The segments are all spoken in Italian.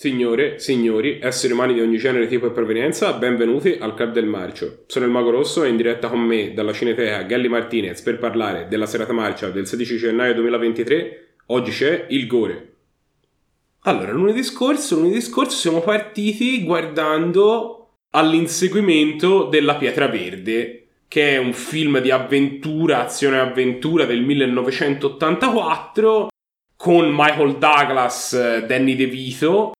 Signore, signori, esseri umani di ogni genere, tipo e provenienza, benvenuti al Club del Marcio. Sono il Mago Rosso e in diretta con me dalla Cineteca Gelli Martinez per parlare della serata marcia del 16 gennaio 2023. Oggi c'è il Gore. Allora, lunedì scorso, lunedì scorso siamo partiti guardando all'inseguimento della Pietra Verde, che è un film di avventura, azione e avventura del 1984 con Michael Douglas, Danny DeVito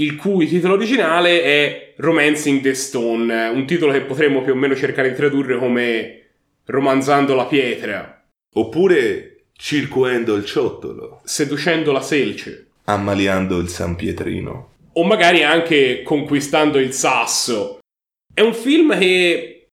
il cui titolo originale è Romancing the Stone, un titolo che potremmo più o meno cercare di tradurre come Romanzando la pietra. Oppure Circuendo il ciottolo. Seducendo la selce. Ammaliando il San Pietrino. O magari anche Conquistando il sasso. È un film che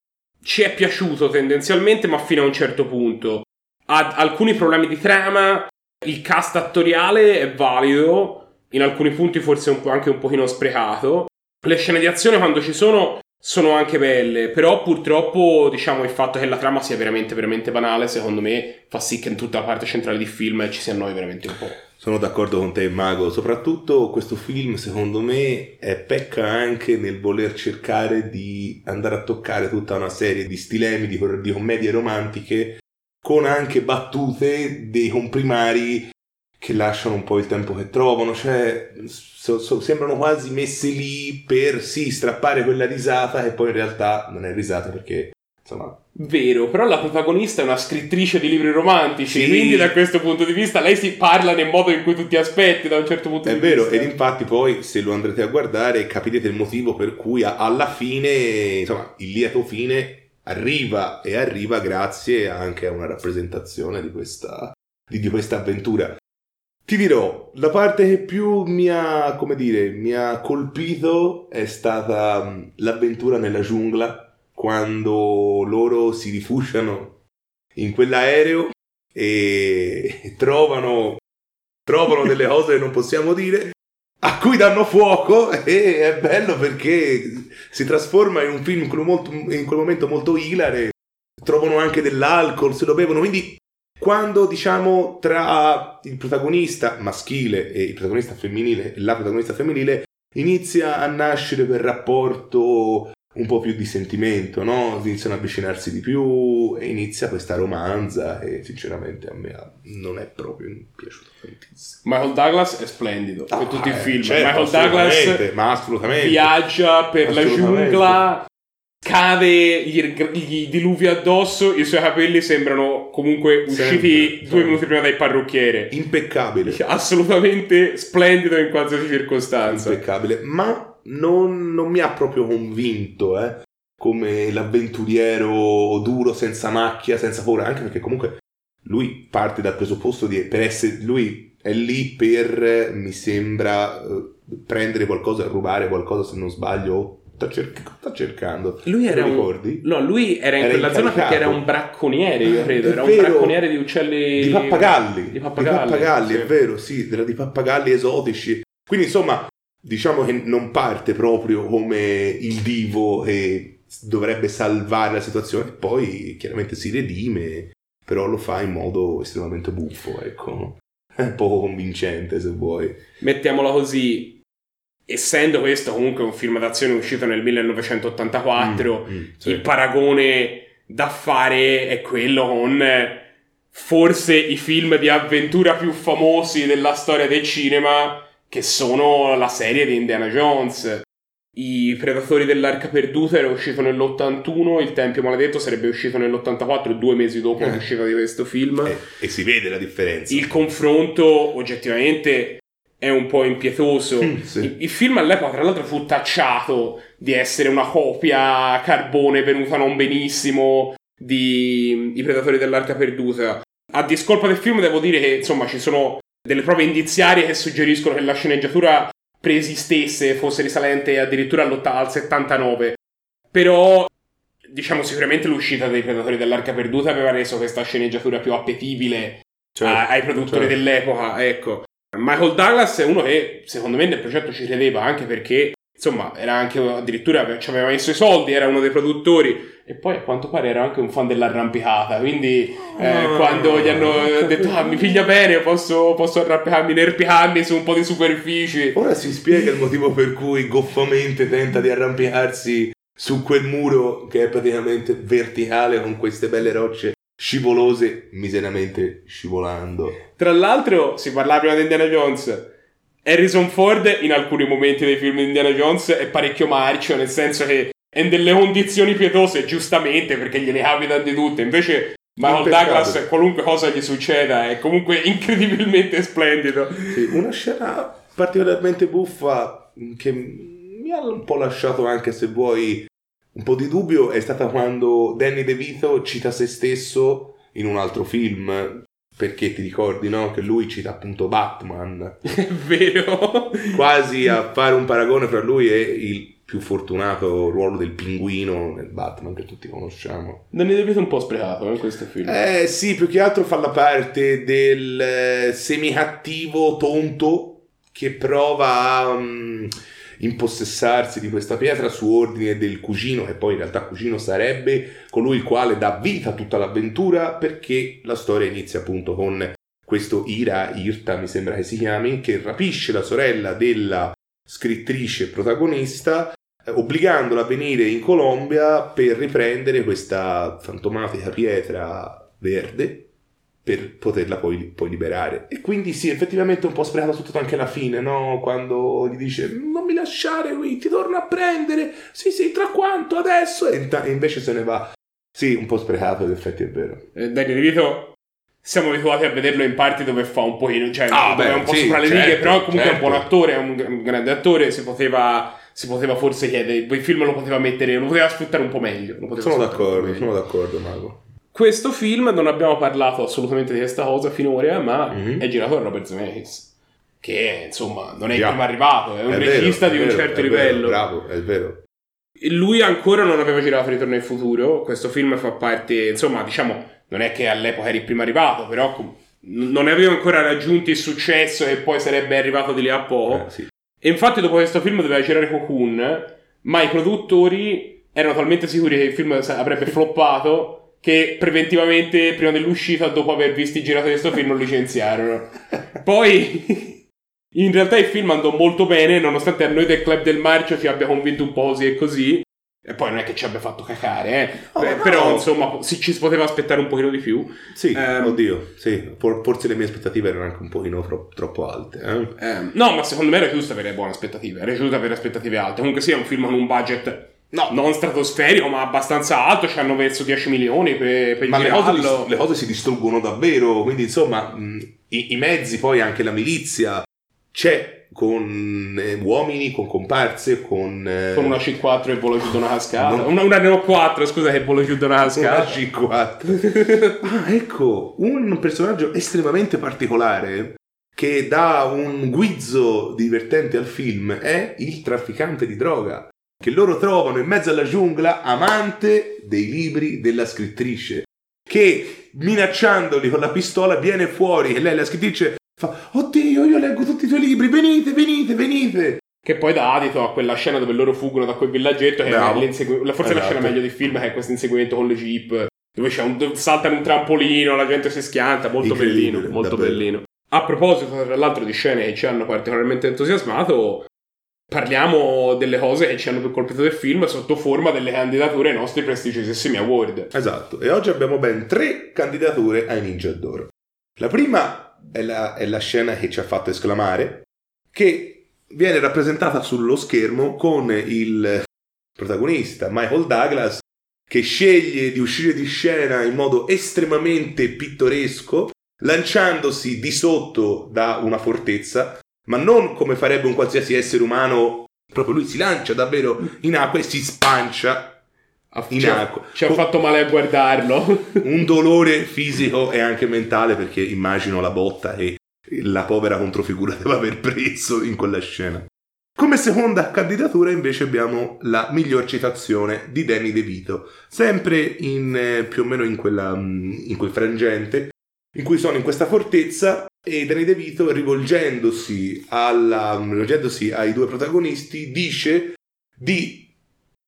ci è piaciuto tendenzialmente, ma fino a un certo punto. Ha alcuni problemi di trama, il cast attoriale è valido, in alcuni punti forse un anche un pochino sprecato. Le scene di azione quando ci sono sono anche belle, però purtroppo diciamo il fatto che la trama sia veramente veramente banale, secondo me fa sì che in tutta la parte centrale del film ci si annoi veramente un po'. Sono d'accordo con te, Mago. Soprattutto questo film, secondo me, pecca anche nel voler cercare di andare a toccare tutta una serie di stilemi, di, di commedie romantiche, con anche battute dei comprimari che lasciano un po' il tempo che trovano, cioè so, so, sembrano quasi messe lì per sì strappare quella risata e poi in realtà non è risata perché insomma Vero, però la protagonista è una scrittrice di libri romantici, sì. quindi da questo punto di vista lei si parla nel modo in cui tu ti aspetti da un certo punto è di vero, vista. È vero, ed infatti poi se lo andrete a guardare capirete il motivo per cui alla fine, insomma, il lieto fine arriva e arriva grazie anche a una rappresentazione di questa, di, di questa avventura. Ti dirò, la parte che più mi ha, come dire, mi ha colpito è stata mm, l'avventura nella giungla, quando loro si rifugiano in quell'aereo e trovano, trovano delle cose che non possiamo dire, a cui danno fuoco e è bello perché si trasforma in un film in quel, molto, in quel momento molto ilare, trovano anche dell'alcol, se lo bevono, quindi quando diciamo tra il protagonista maschile e il protagonista femminile e la protagonista femminile inizia a nascere quel rapporto un po' più di sentimento, no? Iniziano a avvicinarsi di più e inizia questa romanza e sinceramente a me non è proprio piaciuto tantissimo. Michael Douglas è splendido ah, per tutti i film. Certo, Michael Douglas ma assolutamente. viaggia per la giungla cade, gli, gli diluvi addosso, i suoi capelli sembrano comunque usciti sempre, due sempre. minuti prima dal parrucchiere. Impeccabile. Assolutamente splendido in qualsiasi circostanza. Impeccabile, ma non, non mi ha proprio convinto, eh, come l'avventuriero duro, senza macchia, senza paura, anche perché comunque lui parte dal presupposto di per essere lui è lì per mi sembra eh, prendere qualcosa, rubare qualcosa se non sbaglio sta, sta cercando. Lui era un... ricordi? No, lui era in era quella zona perché era un bracconiere, io credo. Era vero, un bracconiere di uccelli. Di pappagalli. Di pappagalli, di pappagalli sì. è vero, sì, era di pappagalli esotici. Quindi insomma, diciamo che non parte proprio come il divo e dovrebbe salvare la situazione, poi chiaramente si redime, però lo fa in modo estremamente buffo, ecco. È poco convincente se vuoi. Mettiamola così, essendo questo comunque un film d'azione uscito nel 1984, mm, mm, sì. il paragone da fare è quello con forse i film di avventura più famosi della storia del cinema, che sono la serie di Indiana Jones. I Predatori dell'Arca Perduta era uscito nell'81, Il Tempio Maledetto sarebbe uscito nell'84, due mesi dopo eh. l'uscita di questo film. Eh, e si vede la differenza. Il confronto oggettivamente è un po' impietoso. Mm, sì. il, il, film all'epoca, tra l'altro, fu tacciato di essere una copia carbone venuta non benissimo di I Predatori dell'Arca Perduta. A discolpa del film, devo dire che insomma ci sono delle prove indiziarie che suggeriscono che la sceneggiatura preesistesse, fosse risalente addirittura al 79. Però, diciamo, sicuramente l'uscita dei Predatori dell'Arca Perduta aveva reso questa sceneggiatura più appetibile certo, ai produttori certo. dell'epoca, ecco. Michael Douglas è uno che secondo me nel progetto ci credeva anche perché insomma, era anche addirittura ci aveva messo i soldi, era uno dei produttori. E poi a quanto pare era anche un fan dell'arrampicata. Quindi eh, Oh, quando gli hanno detto: Ah, mi piglia bene, posso, posso arrampicarmi, inerpicarmi su un po' di superfici. Ora si spiega il motivo per cui goffamente tenta di arrampicarsi su quel muro che è praticamente verticale con queste belle rocce scivolose, miseramente scivolando. Tra l'altro, si parlava prima di Indiana Jones. Harrison Ford in alcuni momenti dei film di Indiana Jones è parecchio marcio, nel senso che è in delle condizioni pietose, giustamente, perché gliene capitano di tutte. Invece Michael. Douglas, qualunque cosa gli succeda, è comunque incredibilmente splendido. Sì, una scena particolarmente buffa che mi ha un po' lasciato anche se vuoi un po' di dubbio è stata quando Danny DeVito cita se stesso in un altro film perché ti ricordi no? che lui cita appunto Batman È vero. quasi a fare un paragone fra lui e il più fortunato ruolo del pinguino nel Batman che tutti conosciamo Non ne dovete un po' sprecato in questo film. eh sì, più che altro fa la parte del eh, semicattivo tonto che prova a mm, impossessarsi di questa pietra su ordine del cugino, che poi in realtà cugino sarebbe colui il quale dà vita a tutta l'avventura perché la storia inizia appunto con questo Ira, Irta mi sembra che si chiami, che rapisce la sorella della scrittrice protagonista eh, obbligandola a venire in Colombia per riprendere questa fantomatica pietra verde per poterla poi, poi liberare. E quindi sì, effettivamente un po' sprecato tutto anche alla fine, no? Quando gli dice non mi lasciare qui, ti torno a prendere, sì sì, tra quanto adesso? E, inta- e invece se ne va. Sì, un po' sprecato, in effetti è vero. Eh, Danny DeVito siamo abituati a vederlo in parti dove fa un pochino, cioè Ah, dove beh, è un po' sì, sopra le certo, righe, però comunque è un certo. buon attore, è un, g- un grande attore, si poteva, si poteva forse chiedere, il film lo poteva mettere, lo poteva sfruttare un po' meglio. Sono d'accordo, meglio. sono d'accordo, Mago. Questo film non abbiamo parlato assolutamente di questa cosa finora, ma Mhm. è girato da Robert Zemeckis, che insomma non è il Yeah. primo arrivato, è un È vero, regista è di un vero, certo è vero, livello. bravo, è vero. Lui ancora non aveva girato Ritorno in futuro. Questo film fa parte, insomma, diciamo, non è che all'epoca era il primo arrivato, però non aveva ancora raggiunto il successo e poi sarebbe arrivato di lì a poco. Eh, sì. E infatti, dopo questo film doveva girare Cocoon, ma i produttori erano talmente sicuri che il film avrebbe floppato che preventivamente, prima dell'uscita, dopo aver visto girato questo film, lo licenziarono. Poi. In realtà il film andò molto bene, nonostante a noi del club del marcio ci abbia convinto un po' così e così. E poi non è che ci abbia fatto cacare, eh. Oh, Beh, no. Però, insomma, si- ci si poteva aspettare un pochino di più. Sì, Ehm. oddio, sì, for- forse le mie aspettative erano anche un pochino tro- troppo alte. eh. Ehm, no, ma secondo me era giusto avere buone aspettative. Era giusto avere aspettative alte. Comunque sia un film con un budget No. non stratosferico, ma abbastanza alto. Ci hanno messo 10 milioni per, per Ma le cose, dis- le cose si distruggono davvero, quindi insomma i, i mezzi, poi anche la milizia c'è con eh, uomini, con comparse, con... eh, Con una C4 e volo giù da una cascata. No. Una, una Neo 4, scusa, che volo giù da una una cascata. G4. ah, ecco, un personaggio estremamente particolare che dà un guizzo divertente al film è il trafficante di droga, che loro trovano in mezzo alla giungla amante dei libri della scrittrice, che minacciandoli con la pistola viene fuori e lei la scrittrice fa oddio io leggo tutti i tuoi libri venite venite venite Che poi dà adito a quella scena dove loro fuggono da quel villaggetto. Che Bravo. è l'insegu- forse è la Esatto. scena meglio del film, che è questo inseguimento con le jeep. Dove c'è un, dove saltano un trampolino, la gente si schianta. Molto bellino, molto davvero. bellino. A proposito, tra l'altro, di scene che ci hanno particolarmente entusiasmato, parliamo delle cose che ci hanno più colpito del film sotto forma delle candidature ai nostri prestigiosissimi award. Esatto, e oggi abbiamo ben tre candidature ai Ninja d'Oro. La prima è la, è la scena che ci ha fatto esclamare, che viene rappresentata sullo schermo con il protagonista Michael Douglas che sceglie di uscire di scena in modo estremamente pittoresco, lanciandosi di sotto da una fortezza, ma non come farebbe un qualsiasi essere umano, proprio lui si lancia davvero in acqua e si spancia in ci ha, acqua. ci ha fatto male a guardarlo. un dolore fisico e anche mentale perché immagino la botta che la povera controfigura deve aver preso in quella scena. Come seconda candidatura invece abbiamo la miglior citazione di Danny DeVito, sempre in, eh, più o meno in, quella, mm, in quel frangente in cui sono in questa fortezza e Danny DeVito rivolgendosi, alla, rivolgendosi ai due protagonisti dice di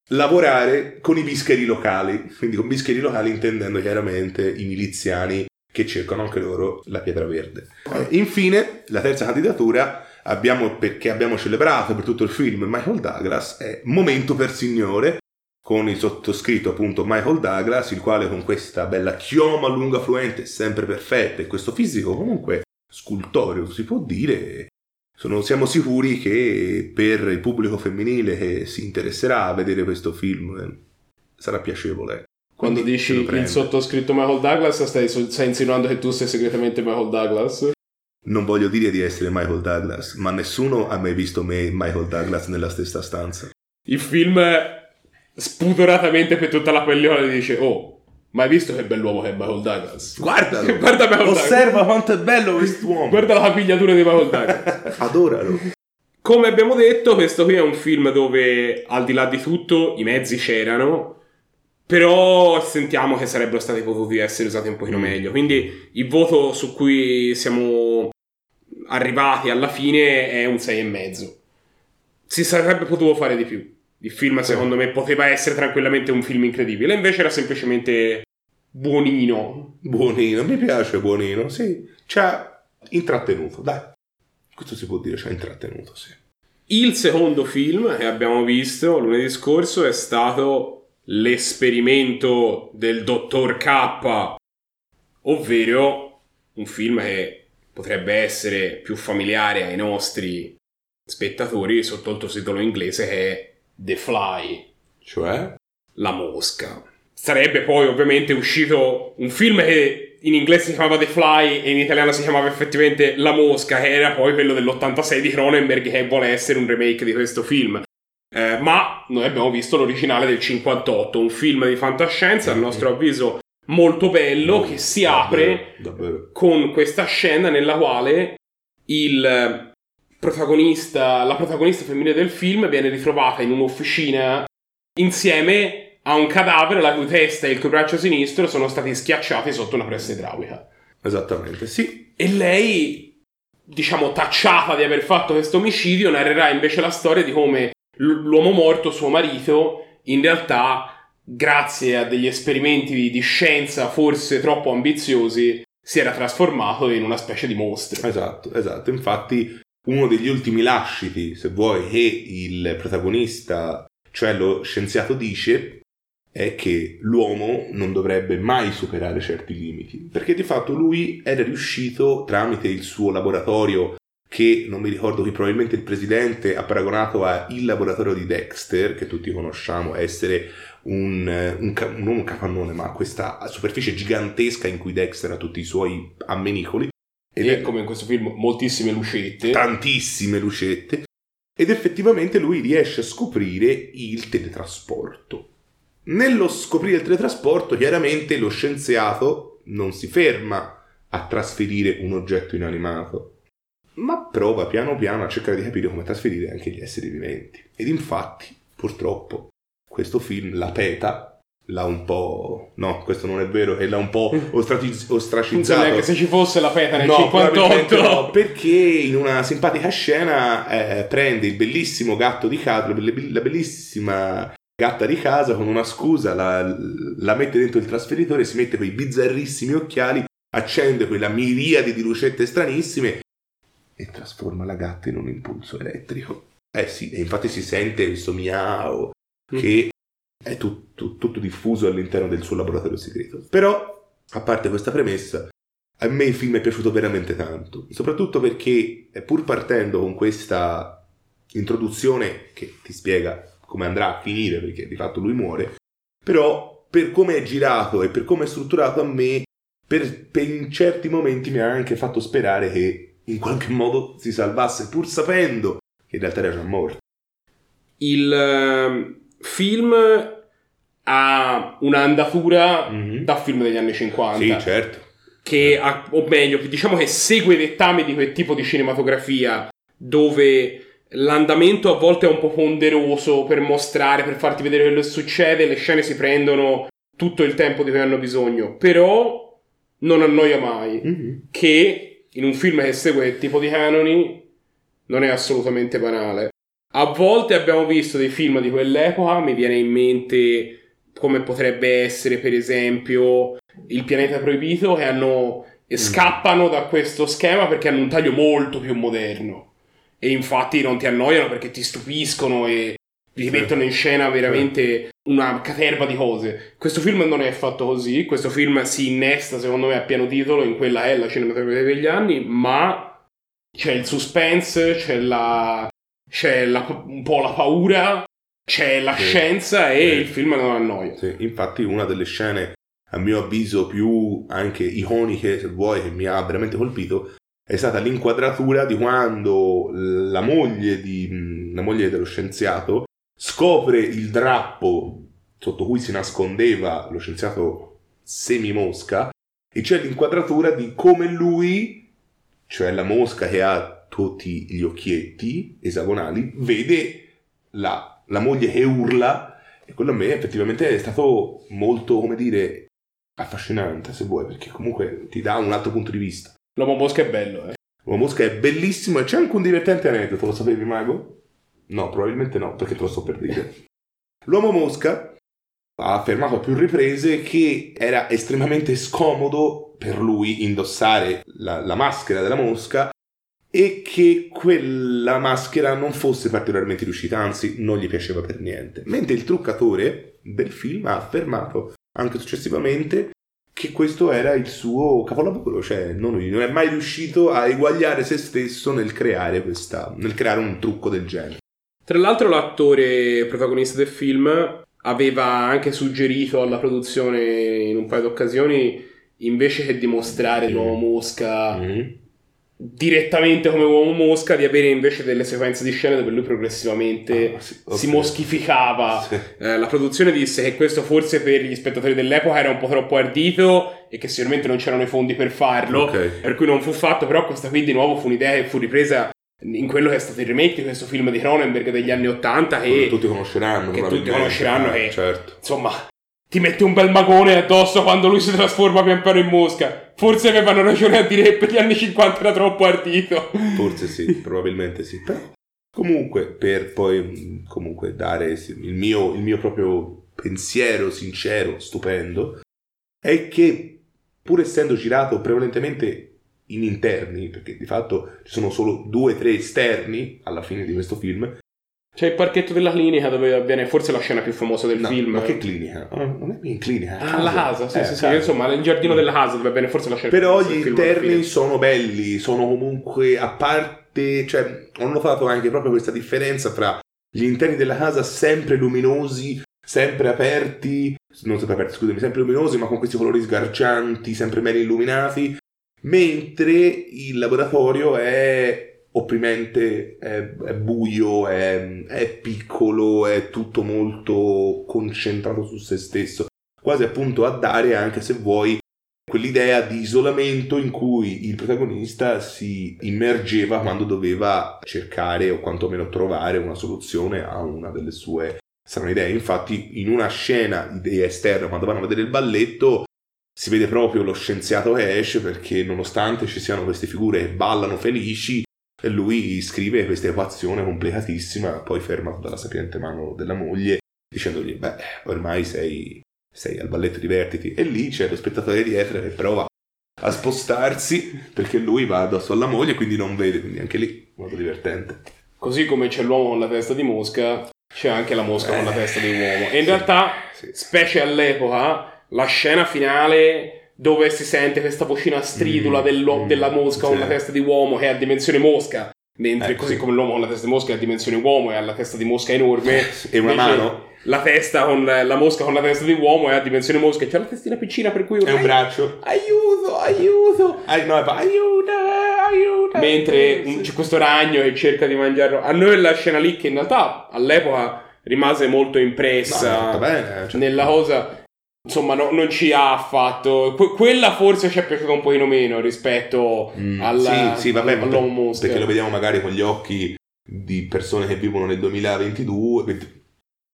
lavorare con i bischeri locali, quindi con bischeri locali intendendo chiaramente i miliziani che cercano anche loro la pietra verde. Infine, la terza candidatura abbiamo, perché abbiamo celebrato per tutto il film Michael Douglas è Momento per Signore con il sottoscritto appunto Michael Douglas il quale con questa bella chioma lunga fluente sempre perfetta e questo fisico comunque scultoreo si può dire sono, siamo sicuri che per il pubblico femminile che si interesserà a vedere questo film eh, sarà piacevole quando Quindi dici il sottoscritto Michael Douglas, stai, stai, insinuando che tu sei segretamente Michael Douglas? Non voglio dire di essere Michael Douglas, ma nessuno ha mai visto me e Michael Douglas nella stessa stanza. Il film spudoratamente per tutta la pellicola dice Oh, ma hai visto che bell'uomo che è Michael Douglas? Guardalo! Guarda Michael Osserva Douglas. quanto è bello quest'uomo! Guarda la capigliatura di Michael Douglas! Adoralo! Come abbiamo detto, questo qui è un film dove, al di là di tutto, i mezzi c'erano, però sentiamo che sarebbero stati potuti essere usati un pochino mm. meglio. Quindi il voto su cui siamo arrivati alla fine è un 6,5. Si sarebbe potuto fare di più. Il film, secondo me, poteva essere tranquillamente un film incredibile. Invece era semplicemente buonino. Buonino, mi piace buonino, sì. Ci ha intrattenuto, dai. Questo si può dire, ci ha intrattenuto, sì. Il secondo film che abbiamo visto lunedì scorso è stato l'esperimento del dottor K, ovvero un film che potrebbe essere più familiare ai nostri spettatori sotto il titolo inglese che è The Fly, cioè la mosca. Sarebbe poi ovviamente uscito un film che in inglese si chiamava The Fly e in italiano si chiamava effettivamente La Mosca, che era poi quello dell'86 di Cronenberg che vuole essere un remake di questo film. Eh, ma noi abbiamo visto l'originale del 58, un film di fantascienza, a nostro avviso molto bello, che si apre davvero. con questa scena nella quale il protagonista, la protagonista femminile del film viene ritrovata in un'officina insieme a un cadavere la cui testa e il cui braccio sinistro sono stati schiacciati sotto una pressa idraulica. Esattamente, sì. E lei, diciamo, tacciata di aver fatto questo omicidio, narrerà invece la storia di come l'uomo morto, suo marito, in realtà, grazie a degli esperimenti di scienza forse troppo ambiziosi, si era trasformato in una specie di mostro. Esatto, esatto. Infatti, uno degli ultimi lasciti, se vuoi, che il protagonista, cioè lo scienziato, dice è che l'uomo non dovrebbe mai superare certi limiti, perché di fatto lui era riuscito tramite il suo laboratorio che non mi ricordo chi probabilmente il presidente ha paragonato a il laboratorio di Dexter, che tutti conosciamo essere un, un, non un capannone, ma questa superficie gigantesca in cui Dexter ha tutti i suoi ammenicoli. Ed e è, come in questo film, moltissime lucette. Tantissime lucette. Ed effettivamente lui riesce a scoprire il teletrasporto. Nello scoprire il teletrasporto, chiaramente lo scienziato non si ferma a trasferire un oggetto inanimato, ma prova piano piano a cercare di capire come trasferire anche gli esseri viventi. Ed infatti, purtroppo, questo film la peta l'ha un po'. No, questo non è vero, e l'ha un po' ostraci- ostracizzato. Non so se ci fosse la peta nel no, 58. No, perché in una simpatica scena eh, prende il bellissimo gatto di casa, la bellissima gatta di casa con una scusa, la, la mette dentro il trasferitore, si mette quei bizzarrissimi occhiali, accende quella miriade di lucette stranissime e trasforma la gatta in un impulso elettrico. Eh sì, e infatti si sente questo miau che è tutto, tutto diffuso all'interno del suo laboratorio segreto. Però, a parte questa premessa, a me il film è piaciuto veramente tanto, soprattutto perché pur partendo con questa introduzione che ti spiega come andrà a finire, perché di fatto lui muore, però per come è girato e per come è strutturato a me, per, per in certi momenti mi ha anche fatto sperare che in qualche modo si salvasse, pur sapendo che in realtà era già morto. Il uh, film ha un'andatura mm-hmm. da film degli anni 50. Sì, certo. Che ha, o meglio, diciamo che segue i dettami di quel tipo di cinematografia dove l'andamento a volte è un po' ponderoso per mostrare, per farti vedere quello che succede, le scene si prendono tutto il tempo di cui hanno bisogno, però non annoia mai. Mm-hmm. Che in un film che segue tipo di canoni non è assolutamente banale. A volte abbiamo visto dei film di quell'epoca, mi viene in mente come potrebbe essere per esempio Il pianeta proibito, che hanno, mm. scappano da questo schema perché hanno un taglio molto più moderno. E infatti non ti annoiano perché ti stupiscono e ti sì. mettono in scena veramente una caterva di cose. Questo film non è fatto così, questo film si innesta secondo me a pieno titolo in quella è la cinematografia degli anni, ma c'è il suspense, c'è la c'è la, un po' la paura, c'è la sì. scienza e sì. il film non annoia. Sì. Infatti una delle scene a mio avviso più anche iconiche, se vuoi, che mi ha veramente colpito, è stata l'inquadratura di quando la moglie, di, la moglie dello scienziato scopre il drappo sotto cui si nascondeva lo scienziato semi-mosca e c'è l'inquadratura di come lui, cioè la mosca che ha tutti gli occhietti esagonali, vede la, la moglie che urla e quello a me effettivamente è stato molto, come dire, affascinante se vuoi, perché comunque ti dà un altro punto di vista. L'uomo mosca è bello, eh. L'uomo mosca è bellissimo e c'è anche un divertente aneddoto, lo sapevi Mago? No, probabilmente no, perché te lo sto per dire. L'uomo mosca ha affermato a più riprese che era estremamente scomodo per lui indossare la, la maschera della mosca e che quella maschera non fosse particolarmente riuscita, anzi non gli piaceva per niente. Mentre il truccatore del film ha affermato anche successivamente che questo era il suo capolavoro, cioè non, non è mai riuscito a eguagliare se stesso nel creare, questa, nel creare un trucco del genere. Tra l'altro l'attore protagonista del film aveva anche suggerito alla produzione in un paio di occasioni invece che dimostrare mm. l'uomo mosca mm direttamente come uomo mosca di avere invece delle sequenze di scene dove lui progressivamente ah, sì, okay. si moschificava sì. eh, la produzione disse che questo forse per gli spettatori dell'epoca era un po' troppo ardito e che sicuramente non c'erano i fondi per farlo okay. per cui non fu fatto però questa qui di nuovo fu un'idea che fu ripresa in quello che è stato il remake di questo film di Cronenberg degli anni 80 che, che tutti conosceranno che tutti conosceranno che certo. insomma ti metti un bel magone addosso quando lui si trasforma pian piano in mosca. Forse avevano ragione a dire che per gli anni 50 era troppo ardito. Forse sì, probabilmente sì. Però, comunque, per poi comunque dare il mio, il mio proprio pensiero sincero, stupendo, è che pur essendo girato prevalentemente in interni, perché di fatto ci sono solo due o tre esterni alla fine di questo film, c'è il parchetto della clinica dove avviene forse la scena più famosa del no, film. Ma che clinica? Oh, non è in clinica. Ah, la casa, sì, eh, sì, sì, insomma, nel giardino della casa dove avviene forse la scena Però più famosa gli interni sono belli, sono comunque a parte, cioè, ho notato anche proprio questa differenza tra gli interni della casa sempre luminosi, sempre aperti, non sempre aperti, scusami, sempre luminosi, ma con questi colori sgargianti, sempre ben illuminati, mentre il laboratorio è opprimente, è, è buio, è, è, piccolo, è tutto molto concentrato su se stesso, quasi appunto a dare anche se vuoi quell'idea di isolamento in cui il protagonista si immergeva quando doveva cercare o quantomeno trovare una soluzione a una delle sue strane idee. Infatti in una scena idea esterna quando vanno a vedere il balletto si vede proprio lo scienziato che esce perché nonostante ci siano queste figure che ballano felici e lui scrive questa equazione complicatissima, poi fermato dalla sapiente mano della moglie, dicendogli, beh, ormai sei, sei al balletto divertiti. E lì c'è lo spettatore dietro che prova a spostarsi perché lui va addosso alla moglie quindi non vede, quindi anche lì molto divertente. Così come c'è l'uomo con la testa di mosca, c'è anche la mosca eh, con la eh, testa di uomo. E in sì, realtà, sì. specie all'epoca, la scena finale dove si sente questa vocina stridula mm, della mosca sì. con la testa di uomo che ha dimensione mosca. Mentre ecco, così sì. come l'uomo con la testa di mosca ha dimensione uomo e ha la testa di mosca enorme. e una mano. La testa con la mosca con la testa di uomo e ha dimensione mosca. C'è la testina piccina per cui... È un braccio. Aiuto, aiuto. Ai, no, aiuto, aiuto. Mentre c'è questo ragno che cerca di mangiarlo. A noi la scena lì che in realtà all'epoca rimase molto impressa no, bene, cioè... nella cosa insomma no, non ci ha affatto. Que- quella forse ci è piaciuta un pochino meno rispetto mm, alla, sì, sì, vabbè, all'uomo mosca perché lo vediamo magari con gli occhi di persone che vivono nel 2022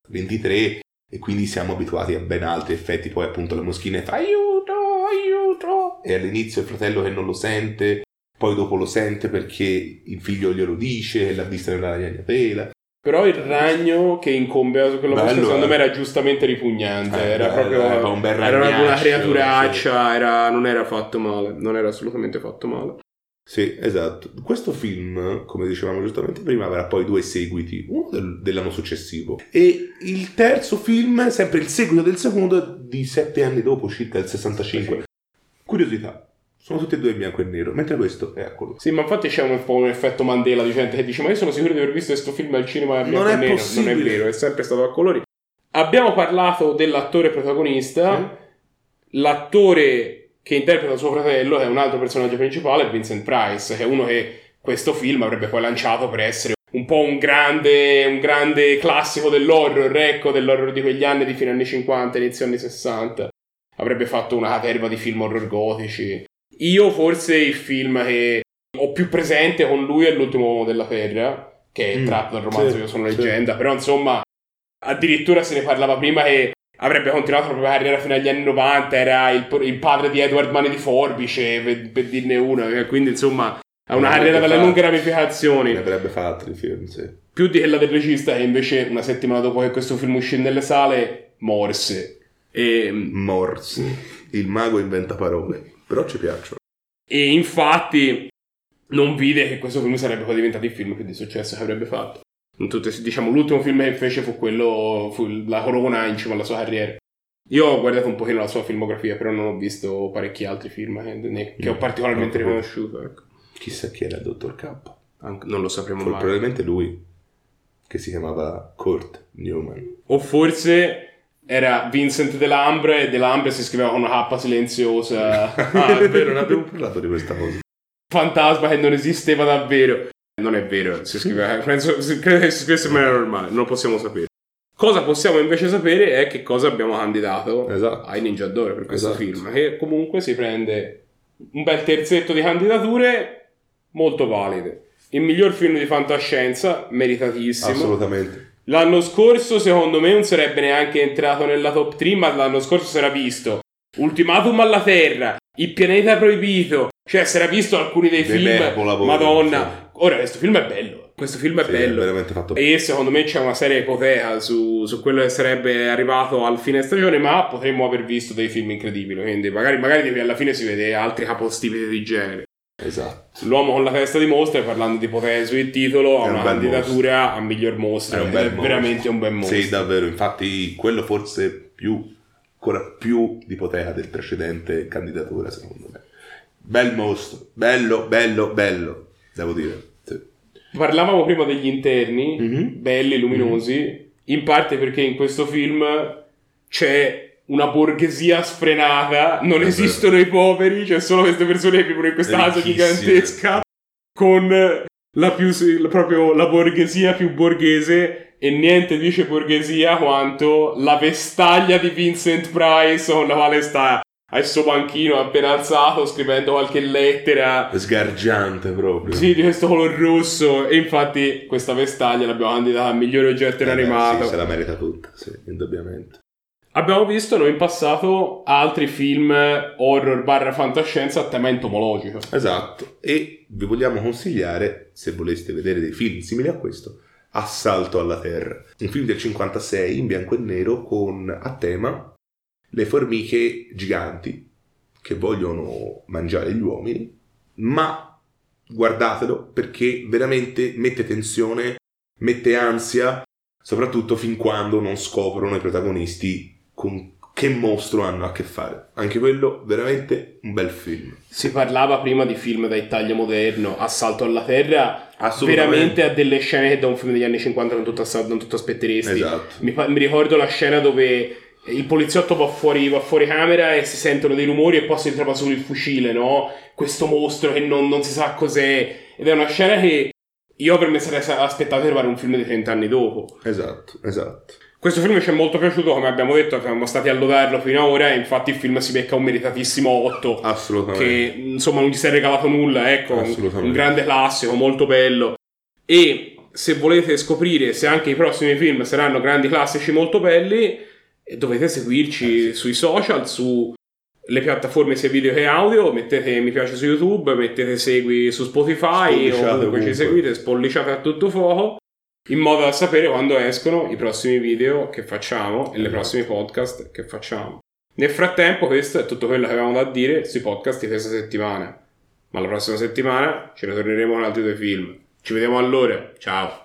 2023 e quindi siamo abituati a ben altri effetti. Poi appunto la moschina fa aiuto aiuto! E all'inizio il fratello che non lo sente poi dopo lo sente perché il figlio glielo dice, l'ha vista nella ragnatela. Però il ragno che incombe su quello Bello, posto, secondo eh. me era giustamente ripugnante. Eh, era bello, proprio era un bel era una, creaturaccia, era- non era fatto male, non era assolutamente fatto male. Sì, esatto. Questo film, come dicevamo giustamente prima, avrà poi due seguiti, uno del- dell'anno successivo e il terzo film, sempre il seguito del secondo, di sette anni dopo, circa il 65. Curiosità, sono tutti e due in bianco e nero, mentre questo è a colore. Sì, ma infatti c'è un po' un effetto Mandela di gente che dice: Ma io sono sicuro di aver visto questo film al cinema a bianco Non è e nero. possibile. Non è vero, è sempre stato a colori. Abbiamo parlato dell'attore protagonista. L'attore che interpreta suo fratello, che è un altro personaggio principale, è Vincent Price, che è uno che questo film avrebbe poi lanciato per essere un po' un grande, un grande classico dell'horror, ecco, dell'horror di quegli anni di fine anni 50, inizio anni 60. Avrebbe fatto una caterva di film horror gotici. Io forse il film che ho più presente con lui è L'ultimo uomo della Terra, che è Mm, tratto dal romanzo sì, Io sono sì. leggenda, però insomma addirittura se ne parlava prima che avrebbe continuato la propria carriera fino agli anni 90, era il, il padre di Edward Mani di Forbice, per, per dirne uno, e quindi insomma ha una carriera dalle lunghe fatti. ramificazioni, Ne avrebbe fatto di film, sì. più di quella del regista che invece una settimana dopo che questo film uscì nelle sale morse. E, Morse. Il mago inventa parole, però ci piacciono. e infatti non vide che questo film sarebbe poi diventato il film più di successo che avrebbe fatto. In tutte- diciamo, l'ultimo film che fece fu quello, fu la corona in cima alla sua carriera. Io ho guardato un pochino la sua filmografia, però non ho visto parecchi altri film che, che ho Mm, particolarmente riconosciuto. Ecco. Chissà chi era il dottor K. Anche- non lo sapremo Fu mai. probabilmente lui, che si chiamava Kurt Newman. O forse era Vincent Delambre e Delambre si scriveva con una K silenziosa. Ah, è vero, non abbiamo parlato di questa cosa. fantasma che non esisteva davvero. Non è vero, si scrive, penso, credo che si scrivesse in maniera normale, non lo possiamo sapere. Cosa possiamo invece sapere è che cosa abbiamo candidato Esatto. ai Ninja d'Oro per questo Esatto. film, che comunque si prende un bel terzetto di candidature molto valide. Il miglior film di fantascienza, meritatissimo. Assolutamente. L'anno scorso, secondo me, non sarebbe neanche entrato nella top 3, ma l'anno scorso si era visto Ultimatum alla Terra, Il pianeta proibito, cioè si era visto alcuni dei Dei film. capolavori, Madonna, ora questo film è bello. Questo film è Sì, bello. veramente fatto E secondo me c'è una seria ipoteca su, su quello che sarebbe arrivato al fine stagione, ma potremmo aver visto dei film incredibili. Quindi magari, magari alla fine si vede altri capostipiti di genere. Esatto. L'uomo con la testa di mostra, parlando di ipoteca sul titolo, ha un una bel candidatura a miglior mostra. È un è mostro. veramente un bel mostro. Sì, davvero. Infatti, quello forse più, ancora più di ipoteca del precedente candidatura, secondo me. Bel mostro. Bello, bello, bello. Devo dire. Sì. Parlavamo prima degli interni, Mhm. belli, luminosi, in parte perché in questo film c'è una borghesia sfrenata, non È esistono i poveri, c'è solo queste persone che vivono in questa casa gigantesca con la, più, la- proprio la borghesia più borghese e niente dice borghesia quanto la vestaglia di Vincent Price con la quale sta al suo banchino appena alzato scrivendo qualche lettera Sgargiante proprio. sì, di questo color rosso. E infatti questa vestaglia l'abbiamo candidata a migliore oggetto Eh inanimato. sì, se la merita tutta, sì, indubbiamente. Abbiamo visto noi in passato altri film horror barra fantascienza a tema entomologico. Esatto. E vi vogliamo consigliare, se voleste vedere dei film simili a questo, Assalto alla Terra. Un film del 56 in bianco e nero con a tema le formiche giganti che vogliono mangiare gli uomini, ma guardatelo perché veramente mette tensione, mette ansia, soprattutto fin quando non scoprono i protagonisti con che mostro hanno a che fare. Anche quello veramente un bel film. Si parlava prima di film da Italia moderno, Assalto alla Terra, veramente ha delle scene che da un film degli anni 50 non tutto, non tutto aspetteresti. Esatto. Mi, mi ricordo la scena dove il poliziotto va fuori, va fuori camera e si sentono dei rumori e poi si ritrova solo il fucile, no? Questo mostro che non, non si sa cos'è. Ed è una scena che io per me sarei aspettato di trovare un film di 30 anni dopo. Esatto, esatto. Questo film ci è molto piaciuto, come abbiamo detto, siamo stati a lodarlo fino ad ora infatti il film si becca un meritatissimo 8 Assolutamente. che insomma non gli si è regalato nulla, ecco, un, un grande classico, molto bello. E se volete scoprire se anche i prossimi film saranno grandi classici molto belli, eh, dovete seguirci Eh, sui social, su le piattaforme sia video che audio, mettete mi piace su YouTube, mettete segui su Spotify o comunque ovunque. ci seguite, spolliciate a tutto fuoco in modo da sapere quando escono i prossimi video che facciamo e le prossimi podcast che facciamo. Nel frattempo questo è tutto quello che avevamo da dire sui podcast di questa settimana. Ma la prossima settimana ci ritorneremo con altri due film. Ci vediamo allora, ciao!